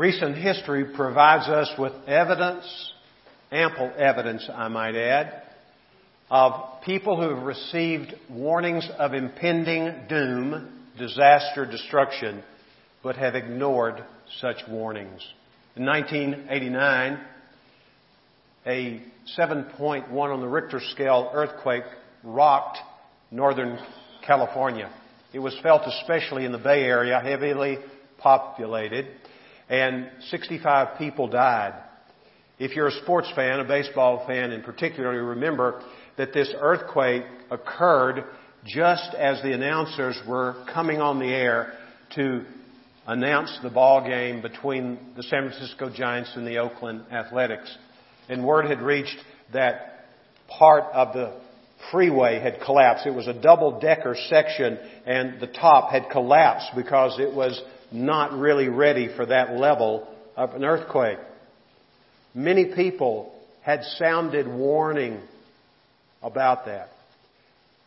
Recent history provides us with evidence, ample evidence, I might add, of people who have received warnings of impending doom, disaster, destruction, but have ignored such warnings. In 1989, a 7.1 on the Richter scale earthquake rocked northern California. It was felt especially in the Bay Area, heavily populated, and 65 people died. If you're a sports fan, a baseball fan in particular, you remember that this earthquake occurred just as the announcers were coming on the air to announce the ball game between the San Francisco Giants and the Oakland Athletics. And word had reached that part of the freeway had collapsed. It was a double decker section and the top had collapsed because it was not really ready for that level of an earthquake. Many people had sounded warning about that,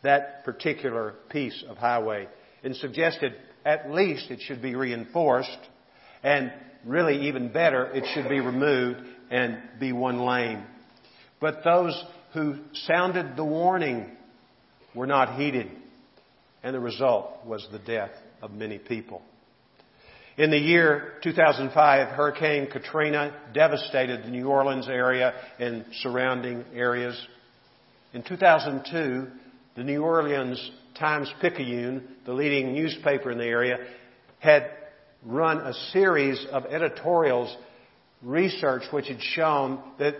that particular piece of highway, and suggested at least it should be reinforced, and really even better, it should be removed and be one lane. But those who sounded the warning were not heeded, and the result was the death of many people. In the year 2005, Hurricane Katrina devastated the New Orleans area and surrounding areas. In 2002, the New Orleans Times Picayune, the leading newspaper in the area, had run a series of editorials, research which had shown that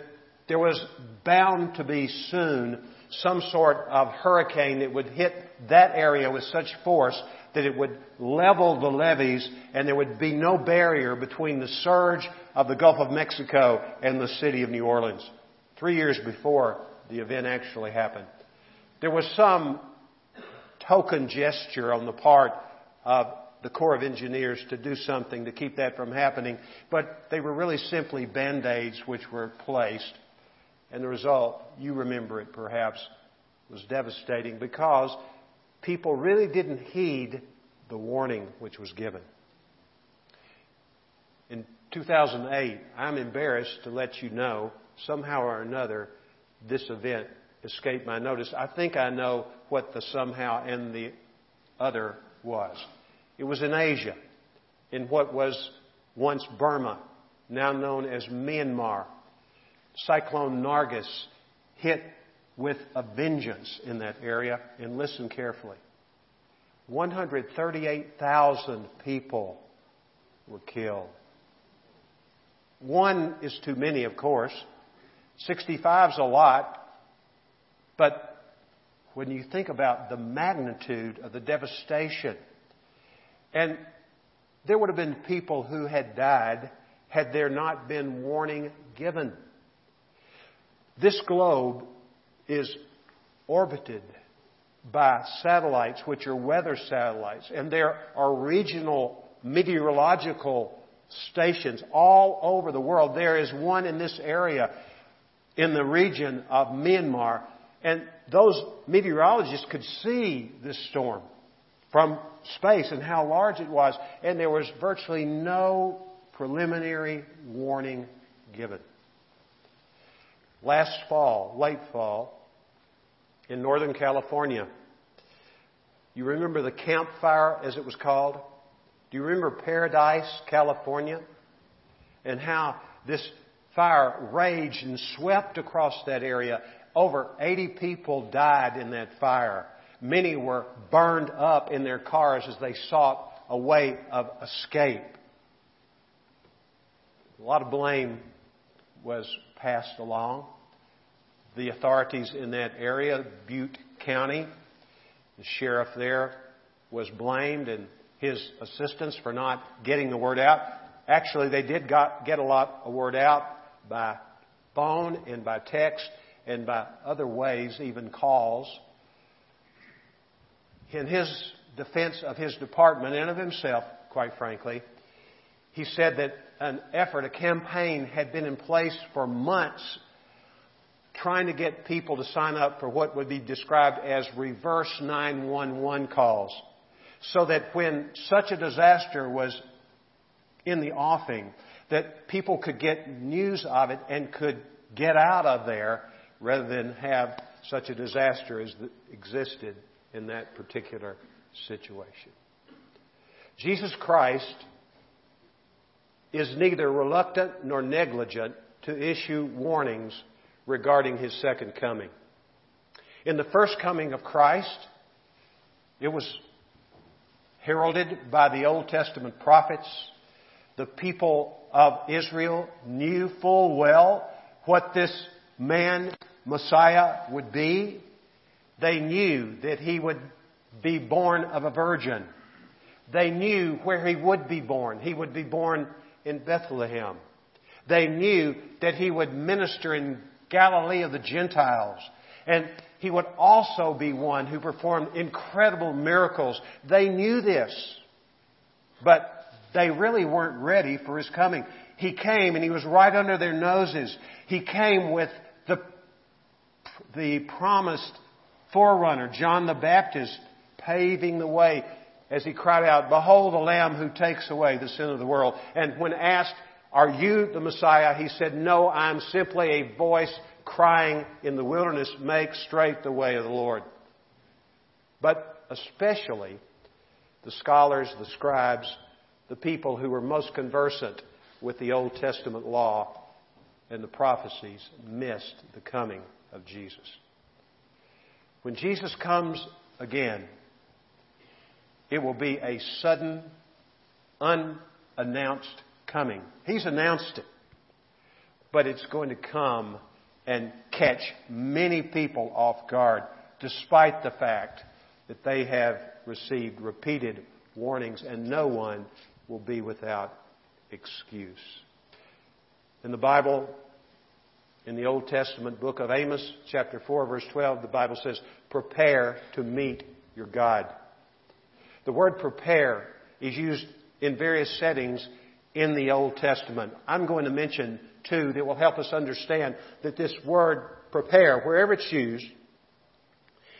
there was bound to be soon some sort of hurricane that would hit that area with such force that it would level the levees and there would be no barrier between the surge of the Gulf of Mexico and the city of New Orleans. Three years before the event actually happened. There was some token gesture on the part of the Corps of Engineers to do something to keep that from happening, but they were really simply band-aids which were placed. And the result, you remember it perhaps, was devastating because people really didn't heed the warning which was given. In 2008, I'm embarrassed to let you know, somehow or another, this event escaped my notice. I think I know what the somehow and the other was. It was in Asia, in what was once Burma, now known as Myanmar. Cyclone Nargis hit with a vengeance in that area, and listen carefully. 138,000 people were killed. One is too many, of course. 65 is a lot. But when you think about the magnitude of the devastation, and there would have been people who had died had there not been warning given. This globe is orbited by satellites, which are weather satellites, and there are regional meteorological stations all over the world. There is one in this area in the region of Myanmar and those meteorologists could see this storm from space and how large it was. And there was virtually no preliminary warning given. Last fall, late fall, in Northern California, you remember the Camp Fire, as it was called? Do you remember Paradise, California? And how this fire raged and swept across that area over 80 people died in that fire. Many were burned up in their cars as they sought a way of escape. A lot of blame was passed along. The authorities in that area, Butte County, the sheriff there was blamed and his assistants for not getting the word out. Actually, they did got, get a lot of word out by phone and by text and by other ways, even calls. In his defense of his department and of himself, quite frankly, he said that an effort, a campaign had been in place for months trying to get people to sign up for what would be described as reverse 911 calls. So that when such a disaster was in the offing, that people could get news of it and could get out of there rather than have such a disaster as existed in that particular situation. Jesus Christ is neither reluctant nor negligent to issue warnings regarding his second coming. In the first coming of Christ, it was heralded by the Old Testament prophets. The people of Israel knew full well what this man, Messiah, would be. They knew that he would be born of a virgin. They knew where he would be born. He would be born in Bethlehem. They knew that he would minister in Galilee of the Gentiles. And he would also be one who performed incredible miracles. They knew this. But they really weren't ready for his coming. He came and he was right under their noses. He came with the, the promised forerunner, John the Baptist, paving the way as he cried out, Behold the Lamb who takes away the sin of the world. And when asked, Are you the Messiah? He said, No, I'm simply a voice crying in the wilderness, Make straight the way of the Lord. But especially the scholars, the scribes, the people who were most conversant with the Old Testament law and the prophecies missed the coming of Jesus. When Jesus comes again, it will be a sudden, unannounced coming. He's announced it. But it's going to come and catch many people off guard, despite the fact that they have received repeated warnings, and no one will be without excuse. In the Bible, in the Old Testament book of Amos, chapter 4, verse 12, the Bible says, Prepare to meet your God. The word prepare is used in various settings in the Old Testament. I'm going to mention two that will help us understand that this word prepare, wherever it's used,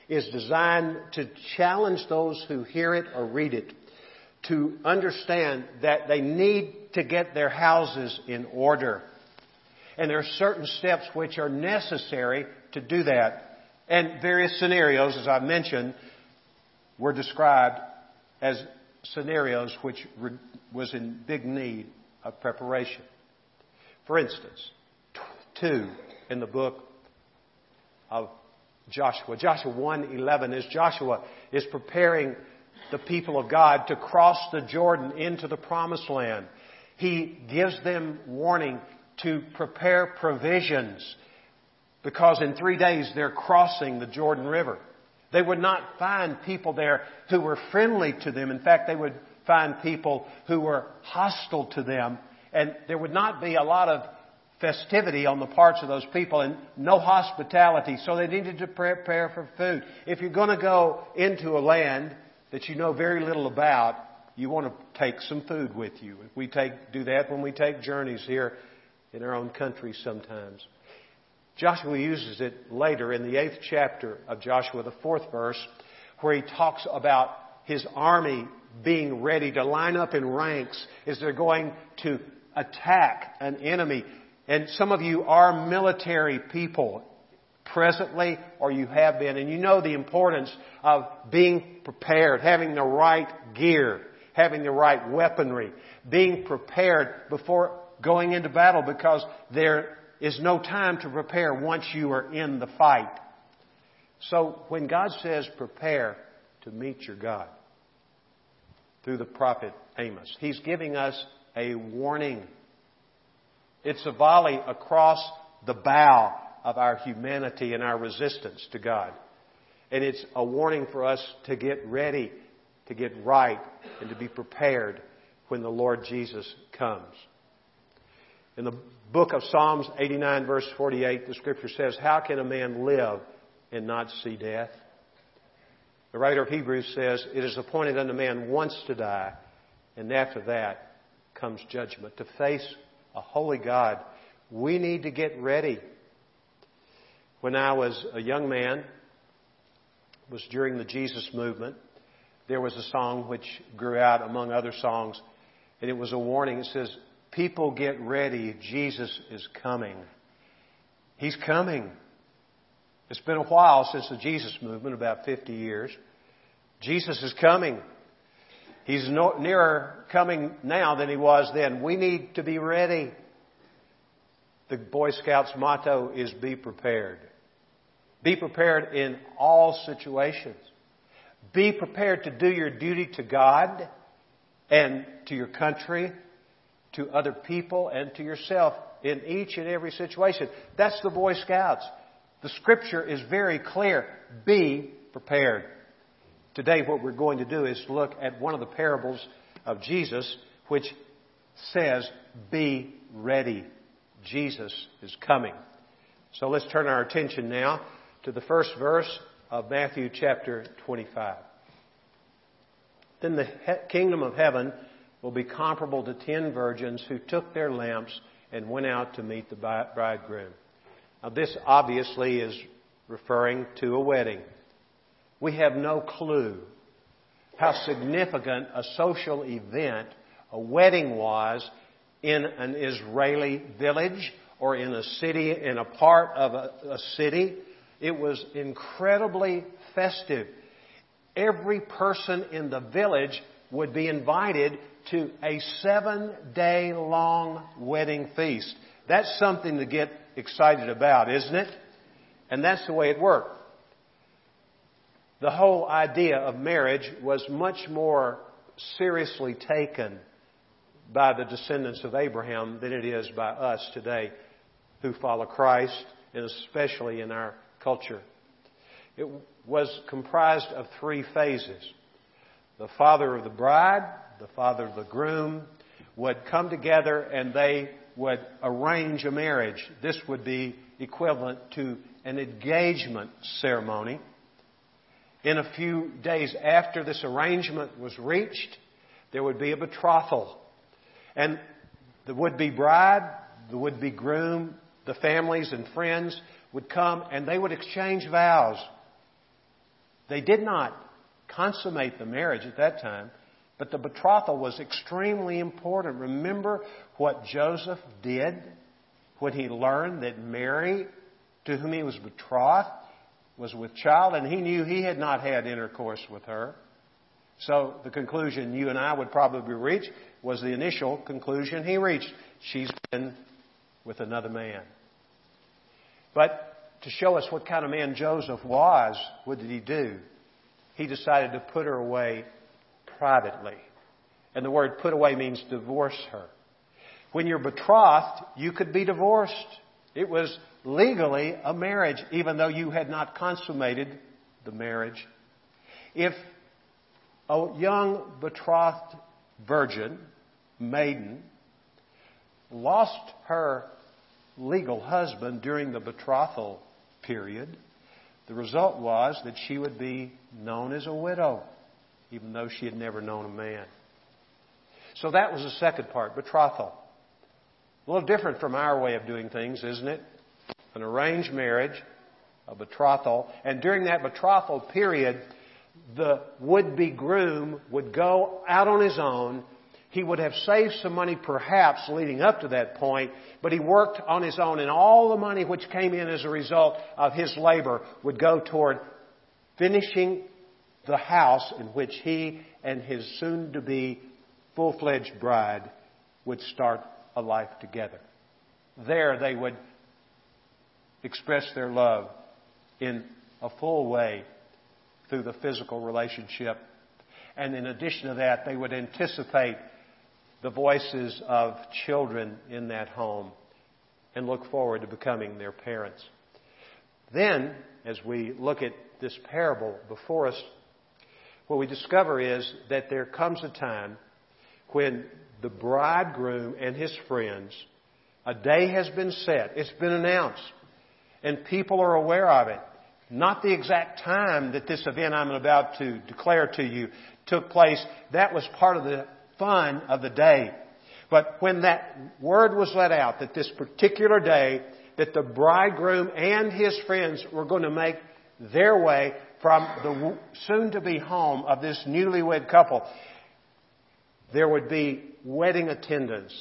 is designed to challenge those who hear it or read it to understand that they need to get their houses in order. And there are certain steps which are necessary to do that. And various scenarios, as I mentioned, were described as scenarios which was in big need of preparation. For instance, two in the book of Joshua. Joshua 1:11 is Joshua is preparing the people of God to cross the Jordan into the promised land. He gives them warning to prepare provisions because in three days they're crossing the Jordan River. They would not find people there who were friendly to them. In fact, they would find people who were hostile to them. And there would not be a lot of festivity on the parts of those people and no hospitality. So they needed to prepare for food. If you're going to go into a land that you know very little about, you want to take some food with you. We take, do that when we take journeys here in our own country sometimes. Joshua uses it later in the eighth chapter of Joshua, the fourth verse, where he talks about his army being ready to line up in ranks as they're going to attack an enemy. And some of you are military people presently or you have been, and you know the importance of being prepared, having the right gear, having the right weaponry, being prepared before going into battle because there is no time to prepare once you are in the fight. So when God says prepare to meet your God through the prophet Amos, He's giving us a warning. It's a volley across the bow of our humanity and our resistance to God. And it's a warning for us to get ready, to get right, and to be prepared when the Lord Jesus comes. In the book of Psalms 89 verse 48, the scripture says, How can a man live and not see death? The writer of Hebrews says, It is appointed unto man once to die, and after that comes judgment. To face a holy God, we need to get ready. When I was a young man, was during the Jesus movement, there was a song which grew out among other songs, and it was a warning. It says, People get ready. Jesus is coming. He's coming. It's been a while since the Jesus movement, about 50 years. Jesus is coming. He's no, nearer coming now than he was then. We need to be ready. The Boy Scouts motto is be prepared. Be prepared in all situations. Be prepared to do your duty to God and to your country, to other people, and to yourself in each and every situation. That's the Boy Scouts. The scripture is very clear. Be prepared. Today, what we're going to do is look at one of the parables of Jesus, which says, Be ready. Jesus is coming. So let's turn our attention now to the first verse of Matthew chapter 25. Then the kingdom of heaven will be comparable to ten virgins who took their lamps and went out to meet the bridegroom. Now, this obviously is referring to a wedding we have no clue how significant a social event a wedding was in an Israeli village or in a city, in a part of a, a city. It was incredibly festive. Every person in the village would be invited to a seven day long wedding feast. That's something to get excited about, isn't it? And that's the way it worked the whole idea of marriage was much more seriously taken by the descendants of Abraham than it is by us today who follow Christ, and especially in our culture. It was comprised of three phases. The father of the bride, the father of the groom would come together and they would arrange a marriage. This would be equivalent to an engagement ceremony. In a few days after this arrangement was reached, there would be a betrothal. And the would be bride, the would be groom, the families and friends would come and they would exchange vows. They did not consummate the marriage at that time, but the betrothal was extremely important. Remember what Joseph did when he learned that Mary, to whom he was betrothed, was with child, and he knew he had not had intercourse with her. So the conclusion you and I would probably reach was the initial conclusion he reached. She's been with another man. But to show us what kind of man Joseph was, what did he do? He decided to put her away privately. And the word put away means divorce her. When you're betrothed, you could be divorced. It was legally a marriage, even though you had not consummated the marriage. If a young betrothed virgin, maiden, lost her legal husband during the betrothal period, the result was that she would be known as a widow, even though she had never known a man. So that was the second part, betrothal. A little different from our way of doing things, isn't it? an arranged marriage, a betrothal, and during that betrothal period, the would-be groom would go out on his own. He would have saved some money perhaps leading up to that point, but he worked on his own and all the money which came in as a result of his labor would go toward finishing the house in which he and his soon-to-be full-fledged bride would start a life together. There they would express their love in a full way through the physical relationship. And in addition to that, they would anticipate the voices of children in that home and look forward to becoming their parents. Then, as we look at this parable before us, what we discover is that there comes a time when the bridegroom and his friends, a day has been set, it's been announced and people are aware of it. Not the exact time that this event I'm about to declare to you took place. That was part of the fun of the day. But when that word was let out that this particular day, that the bridegroom and his friends were going to make their way from the soon to be home of this newlywed couple, there would be wedding attendants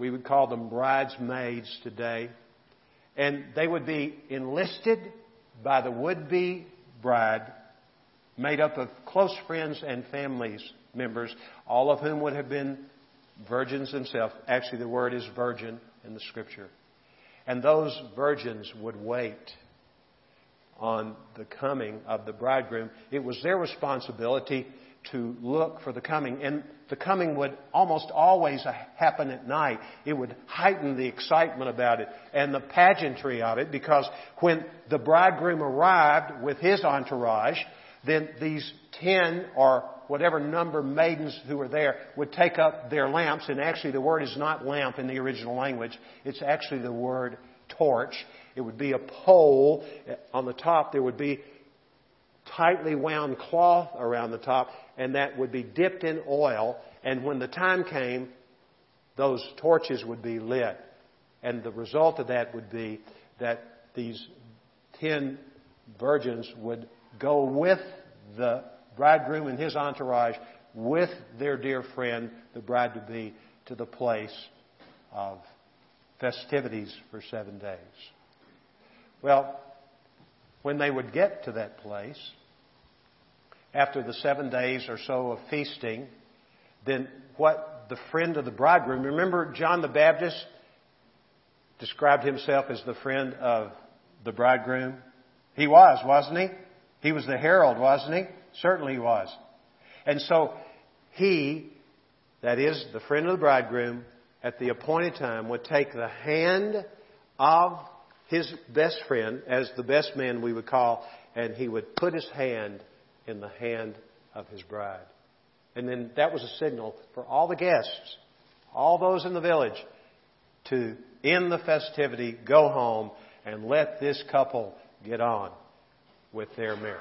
We would call them bridesmaids today. And they would be enlisted by the would-be bride, made up of close friends and families members, all of whom would have been virgins themselves. Actually, the word is virgin in the scripture. And those virgins would wait on the coming of the bridegroom. It was their responsibility to look for the coming. And the coming would almost always happen at night. It would heighten the excitement about it and the pageantry of it because when the bridegroom arrived with his entourage, then these ten or whatever number maidens who were there would take up their lamps. And actually, the word is not lamp in the original language. It's actually the word torch. It would be a pole. On the top, there would be tightly wound cloth around the top, and that would be dipped in oil. And when the time came, those torches would be lit. And the result of that would be that these ten virgins would go with the bridegroom and his entourage, with their dear friend, the bride to be, to the place of festivities for seven days. Well, when they would get to that place, after the seven days or so of feasting, then what the friend of the bridegroom, remember John the Baptist described himself as the friend of the bridegroom? He was, wasn't he? He was the herald, wasn't he? Certainly he was. And so he, that is the friend of the bridegroom, at the appointed time would take the hand of his best friend, as the best man we would call, and he would put his hand in the hand of his bride. And then that was a signal for all the guests, all those in the village, to end the festivity, go home, and let this couple get on with their marriage.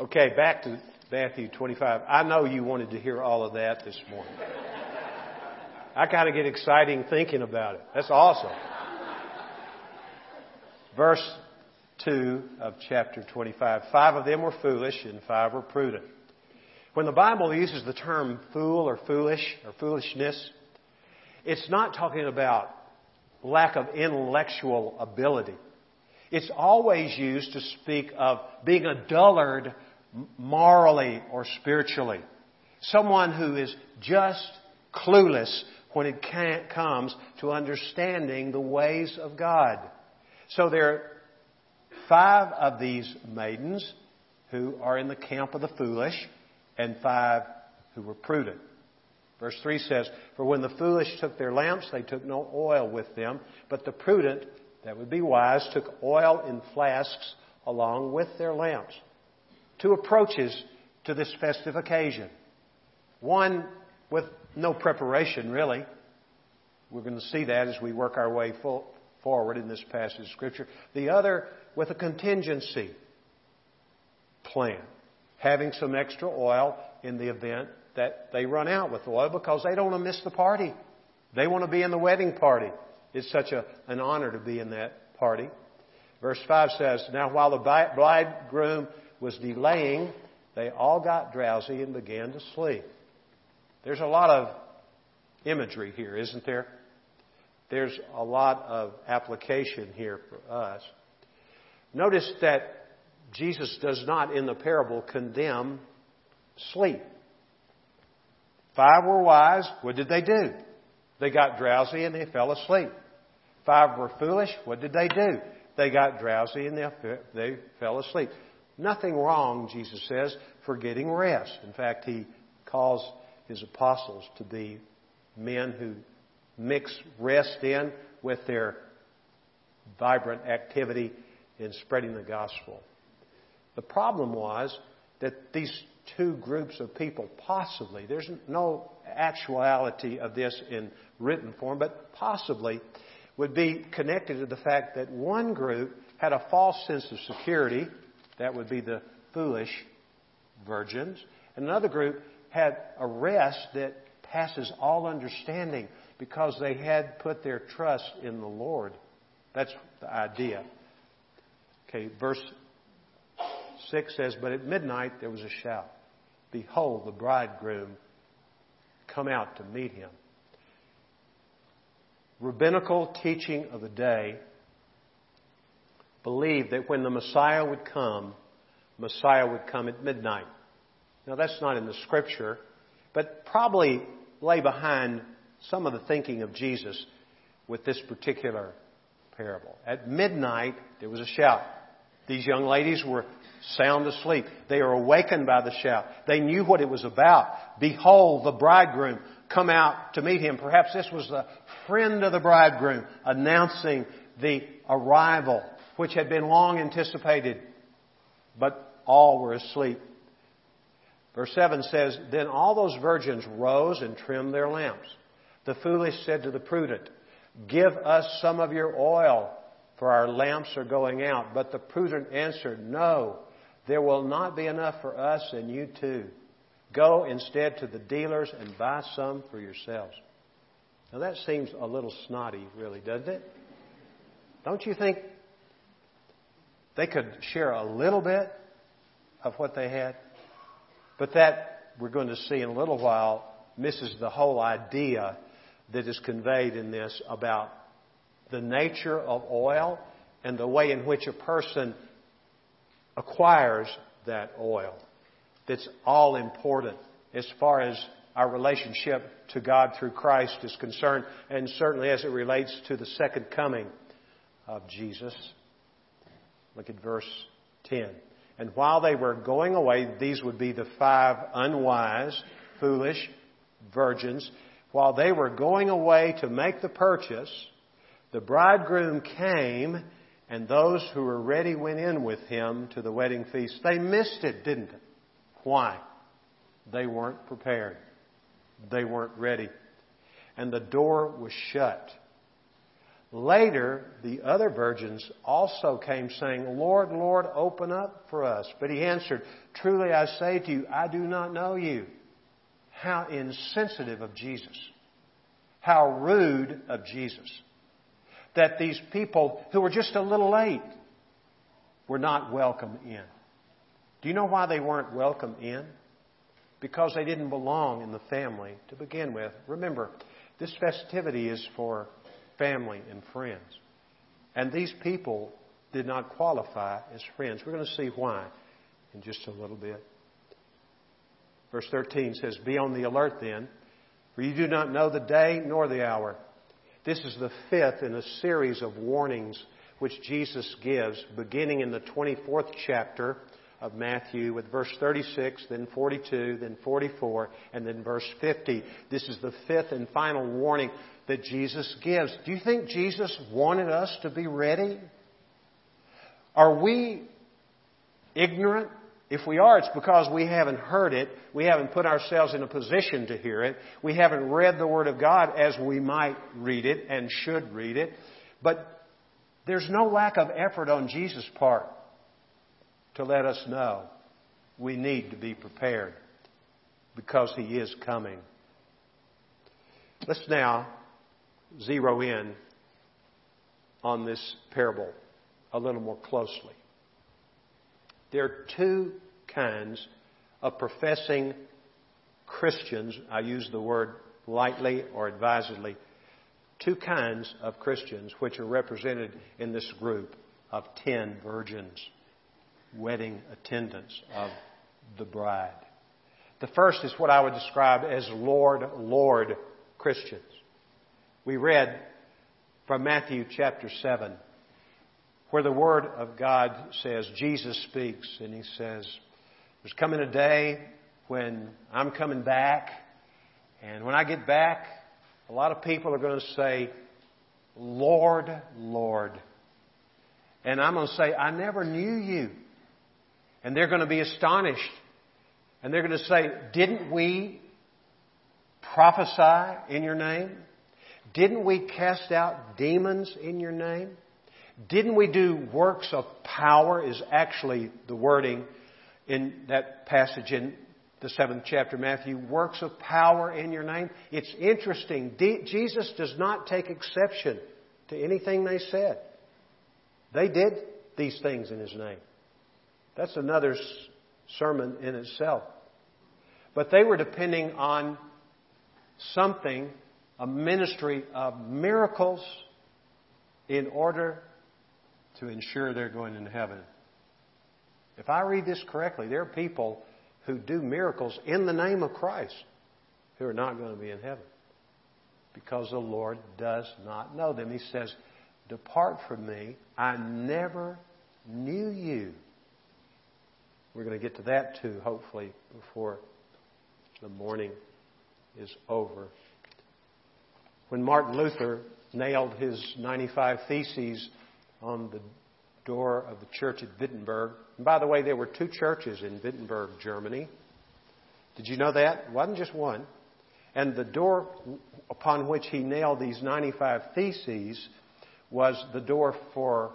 Okay, back to Matthew 25. I know you wanted to hear all of that this morning. I kind of get exciting thinking about it. That's awesome. Verse 2 of chapter 25. Five of them were foolish and five were prudent. When the Bible uses the term fool or foolish or foolishness, it's not talking about lack of intellectual ability. It's always used to speak of being a dullard morally or spiritually. Someone who is just clueless when it comes to understanding the ways of God. So there are five of these maidens who are in the camp of the foolish and five who were prudent. Verse 3 says, For when the foolish took their lamps, they took no oil with them, but the prudent that would be wise took oil in flasks along with their lamps. Two approaches to this festive occasion. One with no preparation, really. We're going to see that as we work our way full, forward in this passage of Scripture. The other with a contingency plan, having some extra oil in the event that they run out with oil because they don't want to miss the party. They want to be in the wedding party. It's such a, an honor to be in that party. Verse 5 says, Now while the bridegroom was delaying, they all got drowsy and began to sleep. There's a lot of imagery here, isn't there? There's a lot of application here for us. Notice that Jesus does not, in the parable, condemn sleep. Five were wise. What did they do? They got drowsy and they fell asleep. Five were foolish. What did they do? They got drowsy and they, they fell asleep. Nothing wrong, Jesus says, for getting rest. In fact, he calls his apostles to be men who mix rest in with their vibrant activity in spreading the gospel. The problem was that these two groups of people possibly, there's no actuality of this in written form, but possibly would be connected to the fact that one group had a false sense of security, that would be the foolish virgins, and another group had a rest that passes all understanding because they had put their trust in the Lord. That's the idea. Okay, verse 6 says, But at midnight there was a shout. Behold, the bridegroom come out to meet him. Rabbinical teaching of the day believed that when the Messiah would come, Messiah would come at midnight. Now that's not in the scripture, but probably lay behind some of the thinking of Jesus with this particular parable. At midnight, there was a shout. These young ladies were sound asleep. They are awakened by the shout. They knew what it was about. Behold, the bridegroom come out to meet him. Perhaps this was the friend of the bridegroom announcing the arrival, which had been long anticipated, but all were asleep. Verse 7 says, Then all those virgins rose and trimmed their lamps. The foolish said to the prudent, Give us some of your oil, for our lamps are going out. But the prudent answered, No, there will not be enough for us and you too. Go instead to the dealers and buy some for yourselves. Now that seems a little snotty, really, doesn't it? Don't you think they could share a little bit of what they had? But that, we're going to see in a little while, misses the whole idea that is conveyed in this about the nature of oil and the way in which a person acquires that oil. That's all important as far as our relationship to God through Christ is concerned, and certainly as it relates to the second coming of Jesus. Look at verse 10. And while they were going away, these would be the five unwise, foolish virgins. While they were going away to make the purchase, the bridegroom came, and those who were ready went in with him to the wedding feast. They missed it, didn't they? Why? They weren't prepared. They weren't ready. And the door was shut. Later, the other virgins also came saying, Lord, Lord, open up for us. But he answered, Truly I say to you, I do not know you. How insensitive of Jesus. How rude of Jesus. That these people who were just a little late were not welcome in. Do you know why they weren't welcome in? Because they didn't belong in the family to begin with. Remember, this festivity is for family and friends. And these people did not qualify as friends. We're going to see why in just a little bit. Verse 13 says, Be on the alert then, for you do not know the day nor the hour. This is the fifth in a series of warnings which Jesus gives, beginning in the 24th chapter of Matthew with verse 36, then 42, then 44, and then verse 50. This is the fifth and final warning that Jesus gives. Do you think Jesus wanted us to be ready? Are we ignorant? If we are, it's because we haven't heard it. We haven't put ourselves in a position to hear it. We haven't read the Word of God as we might read it and should read it. But there's no lack of effort on Jesus' part to let us know we need to be prepared because He is coming. Let's now zero in on this parable a little more closely. There are two kinds of professing Christians. I use the word lightly or advisedly. Two kinds of Christians which are represented in this group of ten virgins wedding attendants of the bride. The first is what I would describe as Lord, Lord Christians. We read from Matthew chapter 7 where the Word of God says, Jesus speaks and He says, There's coming a day when I'm coming back, and when I get back, a lot of people are going to say, Lord, Lord. And I'm going to say, I never knew you. And they're going to be astonished. And they're going to say, Didn't we prophesy in your name? Didn't we cast out demons in your name? Didn't we do works of power, is actually the wording in that passage in the seventh chapter, of Matthew. Works of power in your name. It's interesting. Jesus does not take exception to anything they said. They did these things in His name. That's another sermon in itself. But they were depending on something, a ministry of miracles in order to ensure they're going into heaven. If I read this correctly, there are people who do miracles in the name of Christ who are not going to be in heaven because the Lord does not know them. He says, Depart from me, I never knew you. We're going to get to that too, hopefully, before the morning is over. When Martin Luther nailed his 95 Theses on the door of the church at Wittenberg, and by the way, there were two churches in Wittenberg, Germany. Did you know that? It wasn't just one. And the door upon which he nailed these 95 Theses was the door for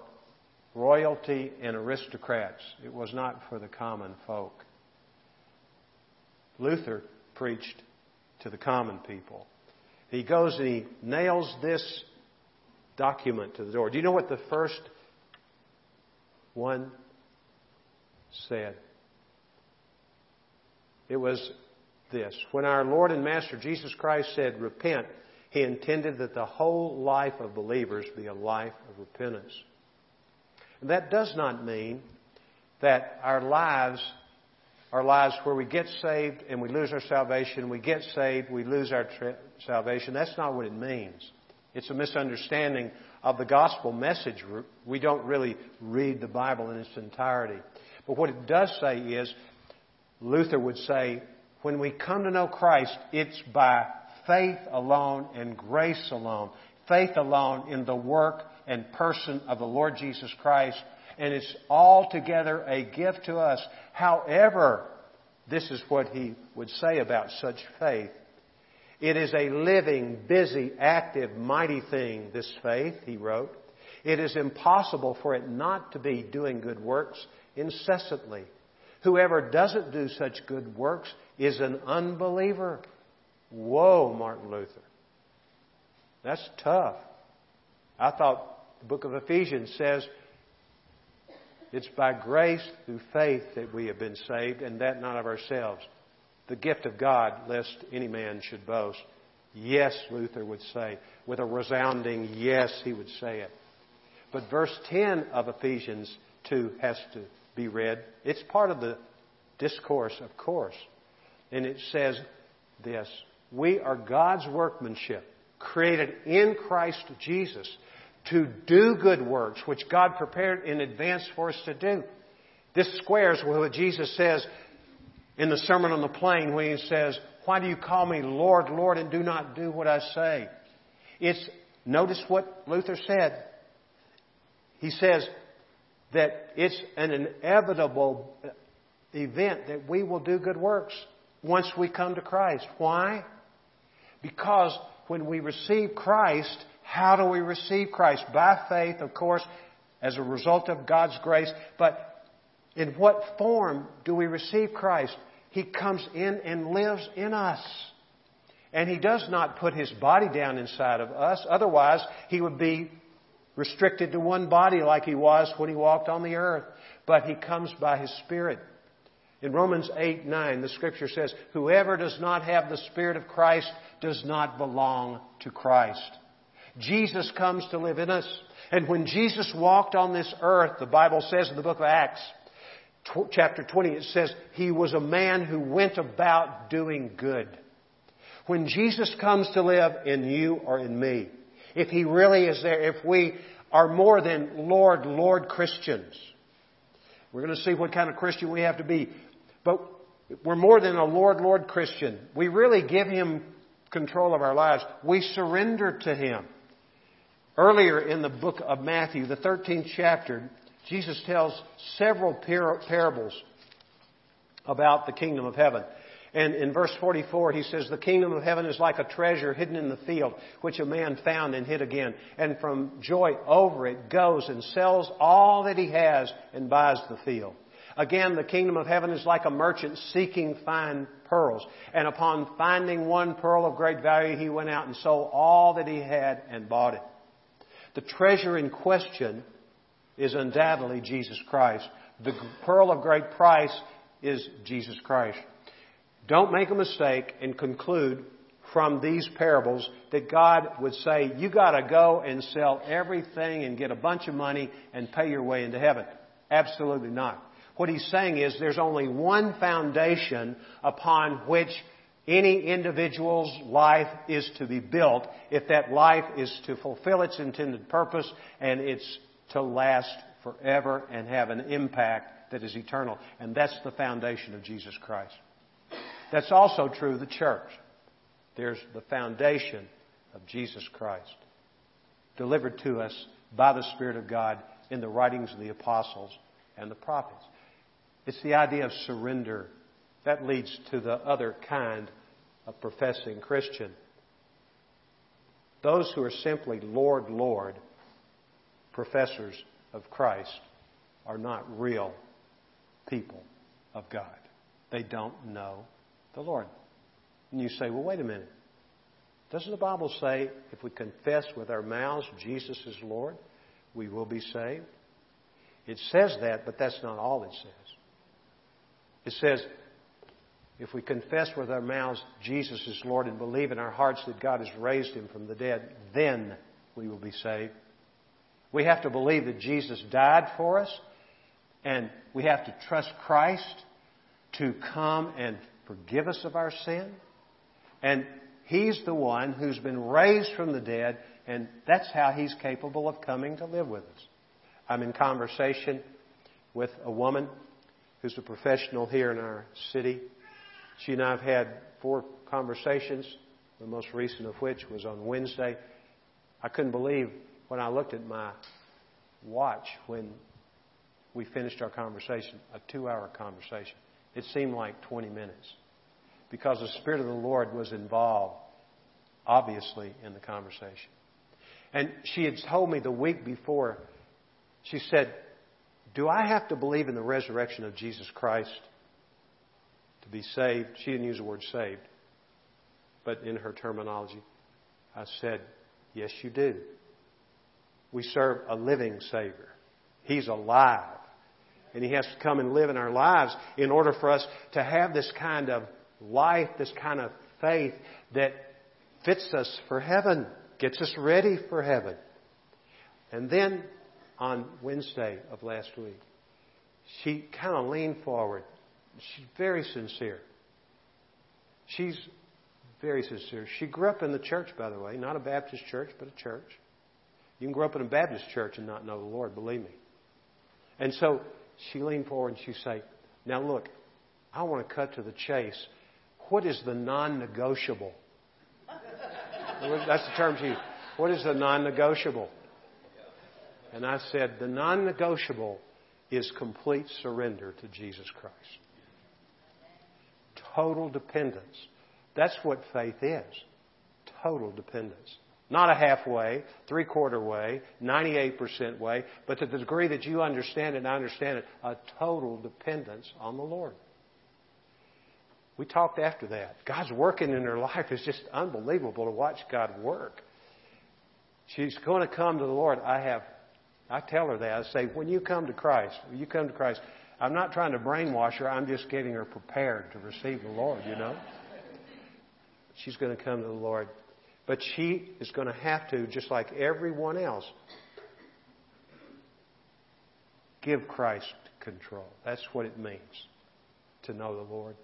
royalty and aristocrats. It was not for the common folk. Luther preached to the common people. He goes and he nails this document to the door. Do you know what the first one said? It was this. When our Lord and Master Jesus Christ said, Repent, he intended that the whole life of believers be a life of repentance. And that does not mean that our lives are lives where we get saved and we lose our salvation, we get saved, we lose our tra- salvation. That's not what it means. It's a misunderstanding of the gospel message. We don't really read the Bible in its entirety. But what it does say is, Luther would say, when we come to know Christ, it's by faith alone and grace alone. Faith alone in the work and person of the Lord Jesus Christ. And it's altogether a gift to us. However, this is what he would say about such faith. It is a living, busy, active, mighty thing, this faith, he wrote. It is impossible for it not to be doing good works incessantly. Whoever doesn't do such good works is an unbeliever. Whoa, Martin Luther. That's tough. I thought the book of Ephesians says it's by grace through faith that we have been saved, and that not of ourselves. The gift of God, lest any man should boast. Yes, Luther would say. With a resounding yes, he would say it. But verse 10 of Ephesians 2 has to be read. It's part of the discourse, of course. And it says this We are God's workmanship, created in Christ Jesus to do good works, which God prepared in advance for us to do. This squares with what Jesus says in the Sermon on the Plain when he says, Why do you call me Lord, Lord, and do not do what I say? It's, notice what Luther said. He says that it's an inevitable event that we will do good works once we come to Christ. Why? Because when we receive Christ, how do we receive Christ? By faith, of course, as a result of God's grace. But in what form do we receive Christ? He comes in and lives in us. And He does not put His body down inside of us. Otherwise, He would be restricted to one body like He was when He walked on the earth. But He comes by His Spirit. In Romans 8, 9, the scripture says, Whoever does not have the Spirit of Christ does not belong to Christ. Jesus comes to live in us. And when Jesus walked on this earth, the Bible says in the book of Acts, chapter 20, it says, He was a man who went about doing good. When Jesus comes to live in you or in me, if He really is there, if we are more than Lord, Lord Christians, we're going to see what kind of Christian we have to be. But we're more than a Lord, Lord Christian. We really give Him control of our lives. We surrender to Him. Earlier in the book of Matthew, the 13th chapter, Jesus tells several par- parables about the kingdom of heaven. And in verse 44, he says, The kingdom of heaven is like a treasure hidden in the field, which a man found and hid again. And from joy over it goes and sells all that he has and buys the field. Again, the kingdom of heaven is like a merchant seeking fine pearls. And upon finding one pearl of great value, he went out and sold all that he had and bought it. The treasure in question is undoubtedly Jesus Christ. The pearl of great price is Jesus Christ. Don't make a mistake and conclude from these parables that God would say, you gotta go and sell everything and get a bunch of money and pay your way into heaven. Absolutely not. What he's saying is there's only one foundation upon which any individual's life is to be built if that life is to fulfill its intended purpose and it's to last forever and have an impact that is eternal. And that's the foundation of Jesus Christ. That's also true of the church. There's the foundation of Jesus Christ delivered to us by the Spirit of God in the writings of the apostles and the prophets. It's the idea of surrender. That leads to the other kind of professing Christian. Those who are simply Lord, Lord professors of Christ are not real people of God. They don't know the Lord. And you say, well, wait a minute. Doesn't the Bible say if we confess with our mouths Jesus is Lord, we will be saved? It says that, but that's not all it says. It says, if we confess with our mouths Jesus is Lord and believe in our hearts that God has raised him from the dead, then we will be saved. We have to believe that Jesus died for us, and we have to trust Christ to come and forgive us of our sin. And He's the one who's been raised from the dead, and that's how He's capable of coming to live with us. I'm in conversation with a woman who's a professional here in our city. She and I have had four conversations, the most recent of which was on Wednesday. I couldn't believe when I looked at my watch when we finished our conversation, a two hour conversation. It seemed like 20 minutes because the Spirit of the Lord was involved, obviously, in the conversation. And she had told me the week before, she said, Do I have to believe in the resurrection of Jesus Christ to be saved? She didn't use the word saved, but in her terminology, I said, Yes, you do. We serve a living Savior. He's alive. And He has to come and live in our lives in order for us to have this kind of life, this kind of faith that fits us for heaven, gets us ready for heaven. And then on Wednesday of last week, she kind of leaned forward. She's very sincere. She's very sincere. She grew up in the church, by the way, not a Baptist church, but a church. You can grow up in a Baptist church and not know the Lord, believe me. And so she leaned forward and she said, Now look, I want to cut to the chase. What is the non negotiable? That's the term she used. What is the non negotiable? And I said, The non negotiable is complete surrender to Jesus Christ. Total dependence. That's what faith is. Total dependence. Not a halfway, three quarter way, 98% way, but to the degree that you understand it and I understand it, a total dependence on the Lord. We talked after that. God's working in her life. It's just unbelievable to watch God work. She's going to come to the Lord. I have, I tell her that. I say, when you come to Christ, when you come to Christ, I'm not trying to brainwash her. I'm just getting her prepared to receive the Lord, you know. She's going to come to the Lord. But she is going to have to, just like everyone else, give Christ control. That's what it means to know the Lord,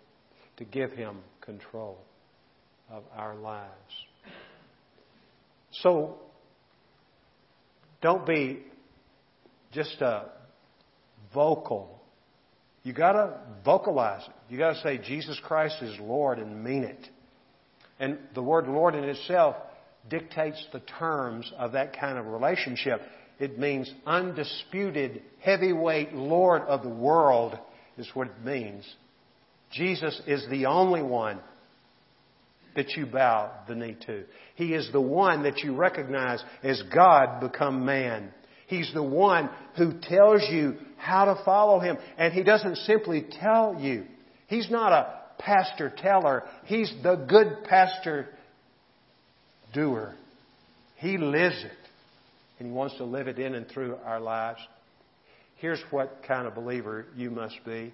to give Him control of our lives. So, don't be just a vocal. You got to vocalize it. You got to say Jesus Christ is Lord and mean it. And the word Lord in itself dictates the terms of that kind of relationship. It means undisputed, heavyweight Lord of the world, is what it means. Jesus is the only one that you bow the knee to. He is the one that you recognize as God become man. He's the one who tells you how to follow Him. And He doesn't simply tell you. He's not a pastor teller. He's the good pastor doer. He lives it. And He wants to live it in and through our lives. Here's what kind of believer you must be.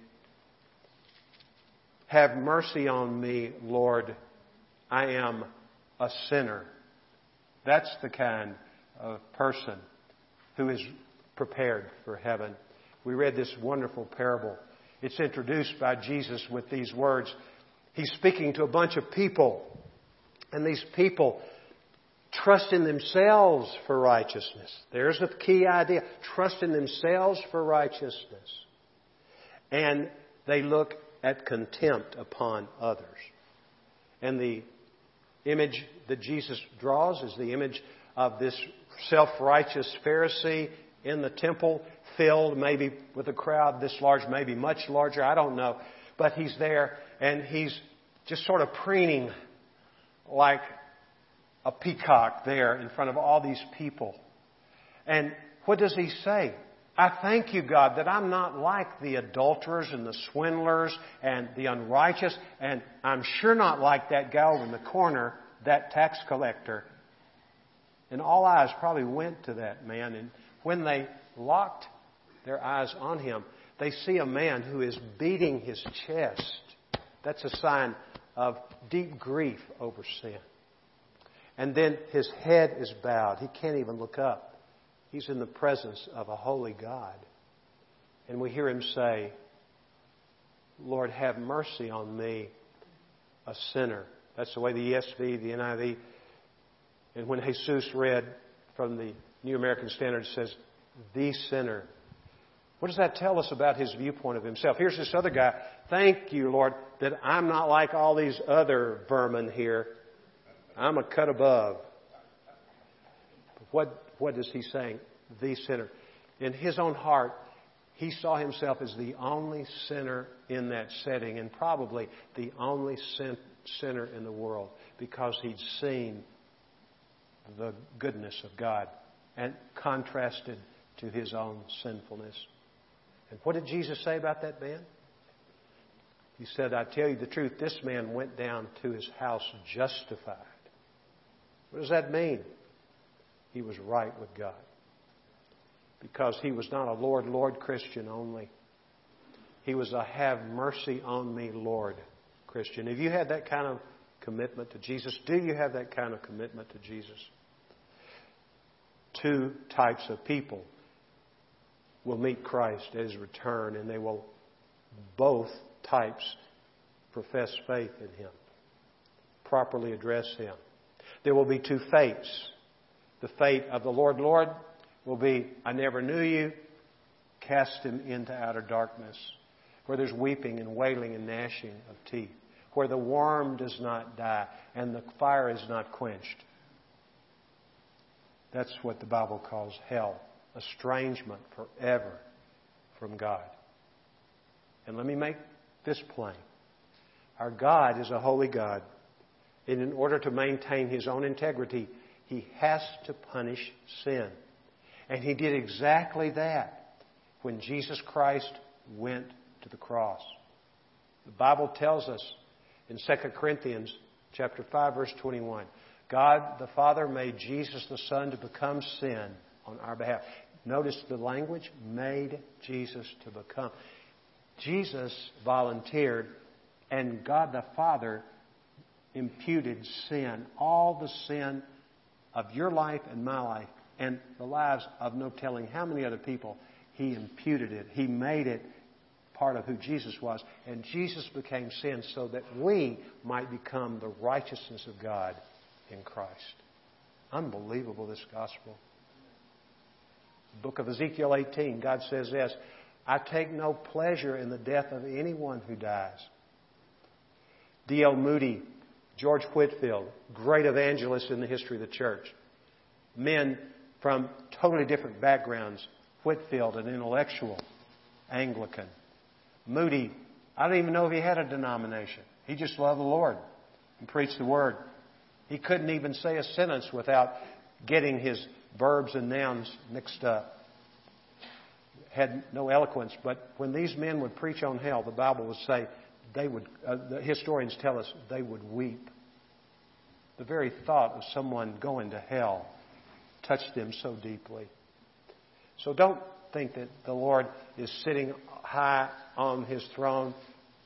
Have mercy on me, Lord. I am a sinner. That's the kind of person who is prepared for heaven. We read this wonderful parable. It's introduced by Jesus with these words. He's speaking to a bunch of people, and these people trust in themselves for righteousness. There's the key idea. Trust in themselves for righteousness. And they look at contempt upon others. And the image that Jesus draws is the image of this self-righteous Pharisee in the temple, filled maybe with a crowd this large, maybe much larger, I don't know. But he's there and he's just sort of preening like a peacock there in front of all these people. And what does he say? I thank you, God, that I'm not like the adulterers and the swindlers and the unrighteous, and I'm sure not like that guy over in the corner, that tax collector. And all eyes probably went to that man, and when they locked their eyes on him, they see a man who is beating his chest. That's a sign of deep grief over sin. And then his head is bowed. He can't even look up. He's in the presence of a holy God. And we hear him say, Lord, have mercy on me, a sinner. That's the way the ESV, the NIV, and when Jesus read from the New American Standard, says, the sinner. What does that tell us about his viewpoint of himself? Here's this other guy. Thank you, Lord, that I'm not like all these other vermin here. I'm a cut above. What, what is he saying? The sinner. In his own heart, he saw himself as the only sinner in that setting and probably the only sin, sinner in the world because he'd seen the goodness of God and contrasted to his own sinfulness. And what did Jesus say about that man? He said, I tell you the truth, this man went down to his house justified what does that mean? He was right with God. Because he was not a Lord, Lord Christian only. He was a have mercy on me, Lord Christian. Have you had that kind of commitment to Jesus? Do you have that kind of commitment to Jesus? Two types of people will meet Christ at his return, and they will both types profess faith in him, properly address him. There will be two fates. The fate of the Lord, Lord, will be, I never knew you, cast him into outer darkness, where there's weeping and wailing and gnashing of teeth, where the worm does not die and the fire is not quenched. That's what the Bible calls hell, estrangement forever from God. And let me make this plain. Our God is a holy God. And in order to maintain his own integrity, he has to punish sin. And he did exactly that when Jesus Christ went to the cross. The Bible tells us in 2 Corinthians chapter 5 verse 21, God the Father made Jesus the Son to become sin on our behalf. Notice the language, made Jesus to become. Jesus volunteered and God the Father imputed sin, all the sin of your life and my life, and the lives of no telling how many other people, He imputed it. He made it part of who Jesus was. And Jesus became sin so that we might become the righteousness of God in Christ. Unbelievable, this gospel. Book of Ezekiel 18, God says this I take no pleasure in the death of anyone who dies. D.L. Moody George Whitefield, great evangelist in the history of the church. Men from totally different backgrounds. Whitefield, an intellectual, Anglican. Moody, I don't even know if he had a denomination. He just loved the Lord and preached the Word. He couldn't even say a sentence without getting his verbs and nouns mixed up. Had no eloquence, but when these men would preach on hell, the Bible would say they would, uh, the historians tell us, they would weep. The very thought of someone going to hell touched them so deeply. So don't think that the Lord is sitting high on his throne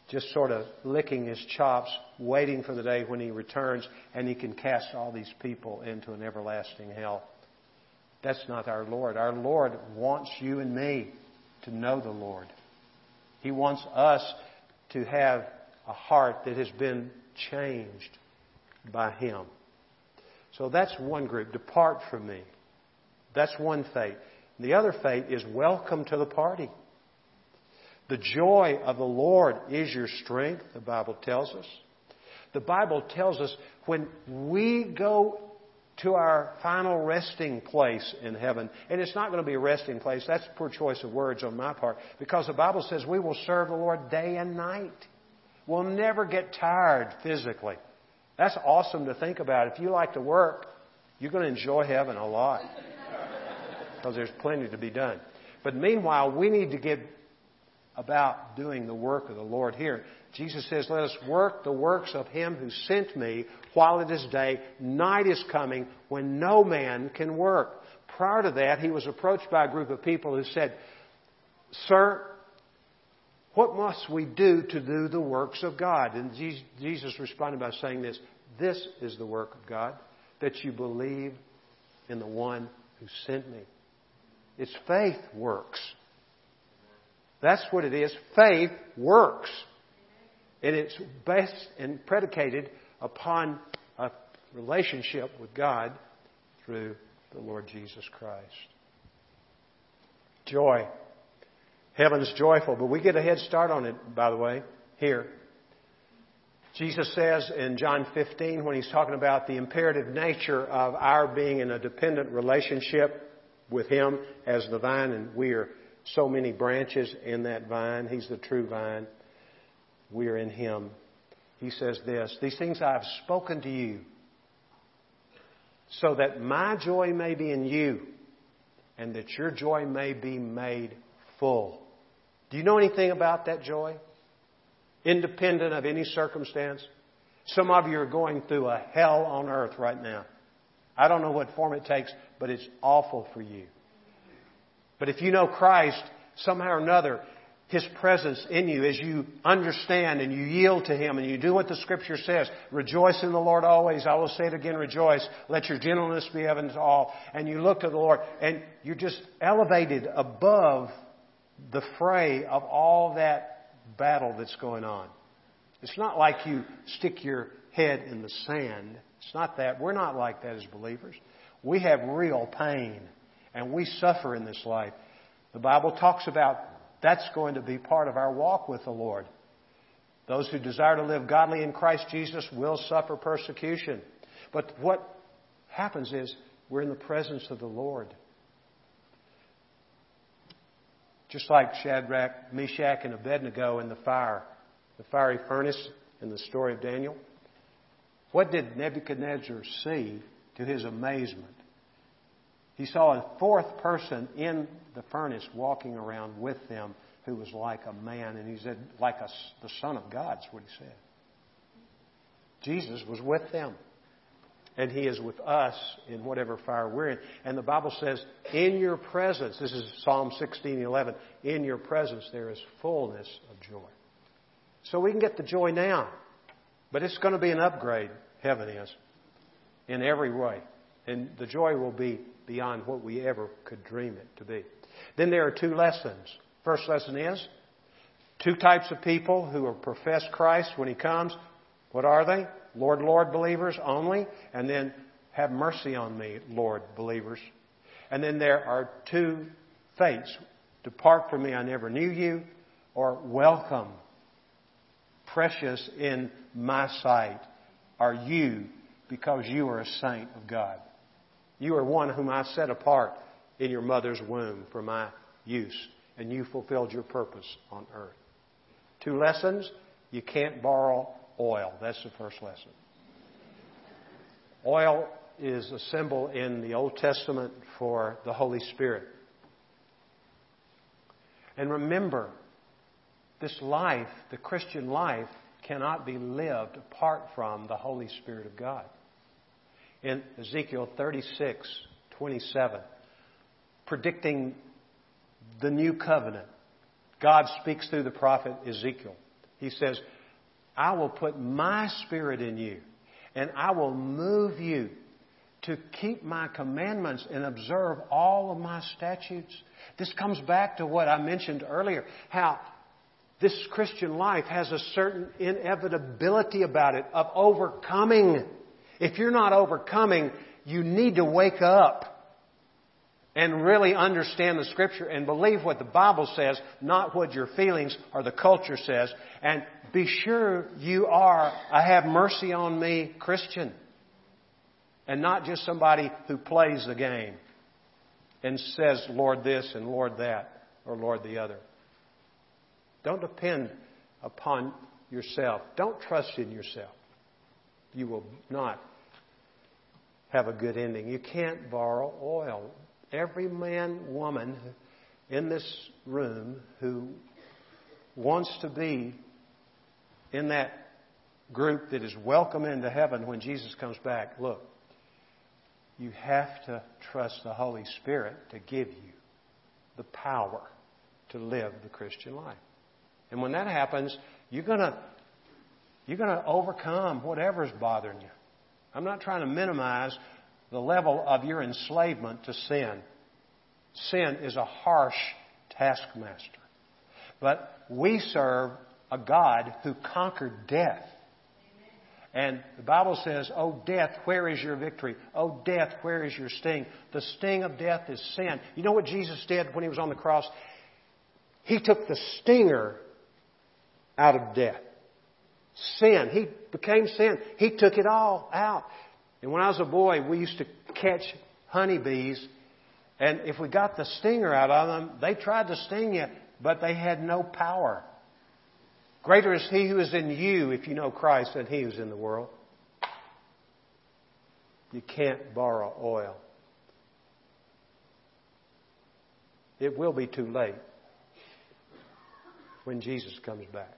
just sort of licking his chops, waiting for the day when he returns and he can cast all these people into an everlasting hell. That's not our Lord. Our Lord wants you and me to know the Lord. He wants us to have a heart that has been changed by Him. So that's one group. Depart from me. That's one fate. The other fate is welcome to the party. The joy of the Lord is your strength, the Bible tells us. The Bible tells us when we go to our final resting place in heaven, and it's not going to be a resting place, that's poor choice of words on my part, because the Bible says we will serve the Lord day and night. We'll never get tired physically. That's awesome to think about. If you like to work, you're going to enjoy heaven a lot because there's plenty to be done. But meanwhile, we need to get about doing the work of the Lord here. Jesus says, Let us work the works of Him who sent me while it is day. Night is coming when no man can work. Prior to that, he was approached by a group of people who said, Sir, what must we do to do the works of God? And Jesus responded by saying this This is the work of God, that you believe in the one who sent me. It's faith works. That's what it is. Faith works. And it's based and predicated upon a relationship with God through the Lord Jesus Christ. Joy. Heaven's joyful, but we get a head start on it, by the way, here. Jesus says in John 15, when he's talking about the imperative nature of our being in a dependent relationship with Him as the vine, and we are so many branches in that vine. He's the true vine. We are in Him. He says this These things I have spoken to you, so that my joy may be in you, and that your joy may be made full. Do you know anything about that joy? Independent of any circumstance? Some of you are going through a hell on earth right now. I don't know what form it takes, but it's awful for you. But if you know Christ, somehow or another, His presence in you as you understand and you yield to Him and you do what the Scripture says. Rejoice in the Lord always. I will say it again, rejoice. Let your gentleness be evident to all. And you look to the Lord and you're just elevated above the fray of all that battle that's going on. It's not like you stick your head in the sand. It's not that. We're not like that as believers. We have real pain and we suffer in this life. The Bible talks about that's going to be part of our walk with the Lord. Those who desire to live godly in Christ Jesus will suffer persecution. But what happens is we're in the presence of the Lord. Just like Shadrach, Meshach, and Abednego in the fire, the fiery furnace in the story of Daniel. What did Nebuchadnezzar see to his amazement? He saw a fourth person in the furnace walking around with them who was like a man, and he said, like a, the Son of God, is what he said. Jesus was with them. And he is with us in whatever fire we're in. And the Bible says, in your presence, this is Psalm 16:11, in your presence there is fullness of joy. So we can get the joy now. But it's going to be an upgrade, heaven is, in every way. And the joy will be beyond what we ever could dream it to be. Then there are two lessons. First lesson is two types of people who have professed Christ when He comes. What are they? Lord, Lord believers only. And then have mercy on me, Lord believers. And then there are two fates. Depart from me, I never knew you, or welcome, precious in my sight are you because you are a saint of God. You are one whom I set apart in your mother's womb for my use, and you fulfilled your purpose on earth. Two lessons. You can't borrow oil. That's the first lesson. Oil is a symbol in the Old Testament for the Holy Spirit. And remember, this life, the Christian life, cannot be lived apart from the Holy Spirit of God in Ezekiel 36, 27, predicting the new covenant. God speaks through the prophet Ezekiel. He says, I will put my spirit in you and I will move you to keep my commandments and observe all of my statutes. This comes back to what I mentioned earlier, how this Christian life has a certain inevitability about it of overcoming. If you're not overcoming, you need to wake up and really understand the scripture and believe what the Bible says, not what your feelings or the culture says. And be sure you are a have mercy on me Christian. And not just somebody who plays the game and says, Lord this and Lord that or Lord the other. Don't depend upon yourself. Don't trust in yourself. You will not have a good ending. You can't borrow oil. Every man, woman in this room who wants to be in that group that is welcome into heaven when Jesus comes back, look, you have to trust the Holy Spirit to give you the power to live the Christian life. And when that happens, you're going to you're going to overcome whatever's bothering you. I'm not trying to minimize the level of your enslavement to sin. Sin is a harsh taskmaster. But we serve a God who conquered death. And the Bible says, Oh, death, where is your victory? Oh, death, where is your sting? The sting of death is sin. You know what Jesus did when he was on the cross? He took the stinger out of death. Sin. He became sin. He took it all out. And when I was a boy, we used to catch honeybees. And if we got the stinger out of them, they tried to sting you, but they had no power. Greater is He who is in you, if you know Christ, than He who is in the world. You can't borrow oil. It will be too late when Jesus comes back.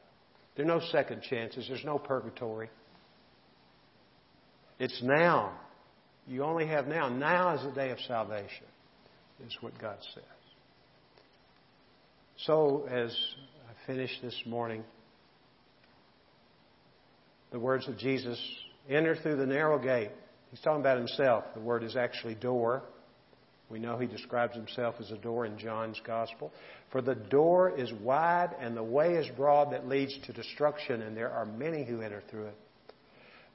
There are no second chances. There's no purgatory. It's now. You only have now. Now is the day of salvation, is what God says. So, as I finish this morning, the words of Jesus enter through the narrow gate. He's talking about himself. The word is actually door. We know he describes himself as a door in John's Gospel. For the door is wide and the way is broad that leads to destruction, and there are many who enter through it.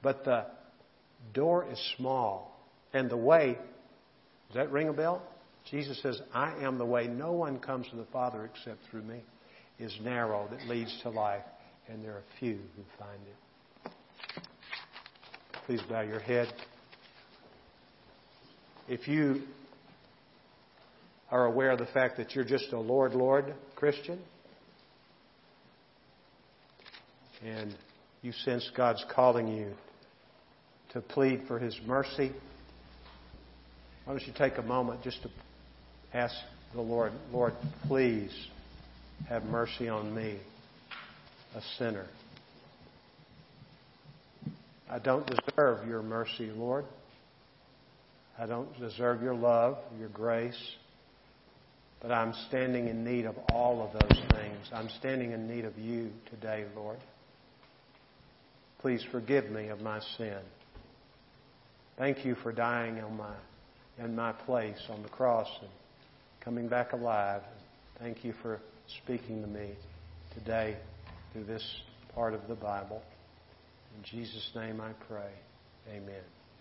But the door is small, and the way, does that ring a bell? Jesus says, I am the way. No one comes to the Father except through me. Is narrow that leads to life, and there are few who find it. Please bow your head. If you are aware of the fact that you're just a Lord, Lord Christian, and you sense God's calling you to plead for His mercy, why don't you take a moment just to ask the Lord, Lord, please have mercy on me, a sinner. I don't deserve your mercy, Lord. I don't deserve your love, your grace. But I'm standing in need of all of those things. I'm standing in need of you today, Lord. Please forgive me of my sin. Thank you for dying on my, in my place on the cross and coming back alive. Thank you for speaking to me today through this part of the Bible. In Jesus' name I pray. Amen.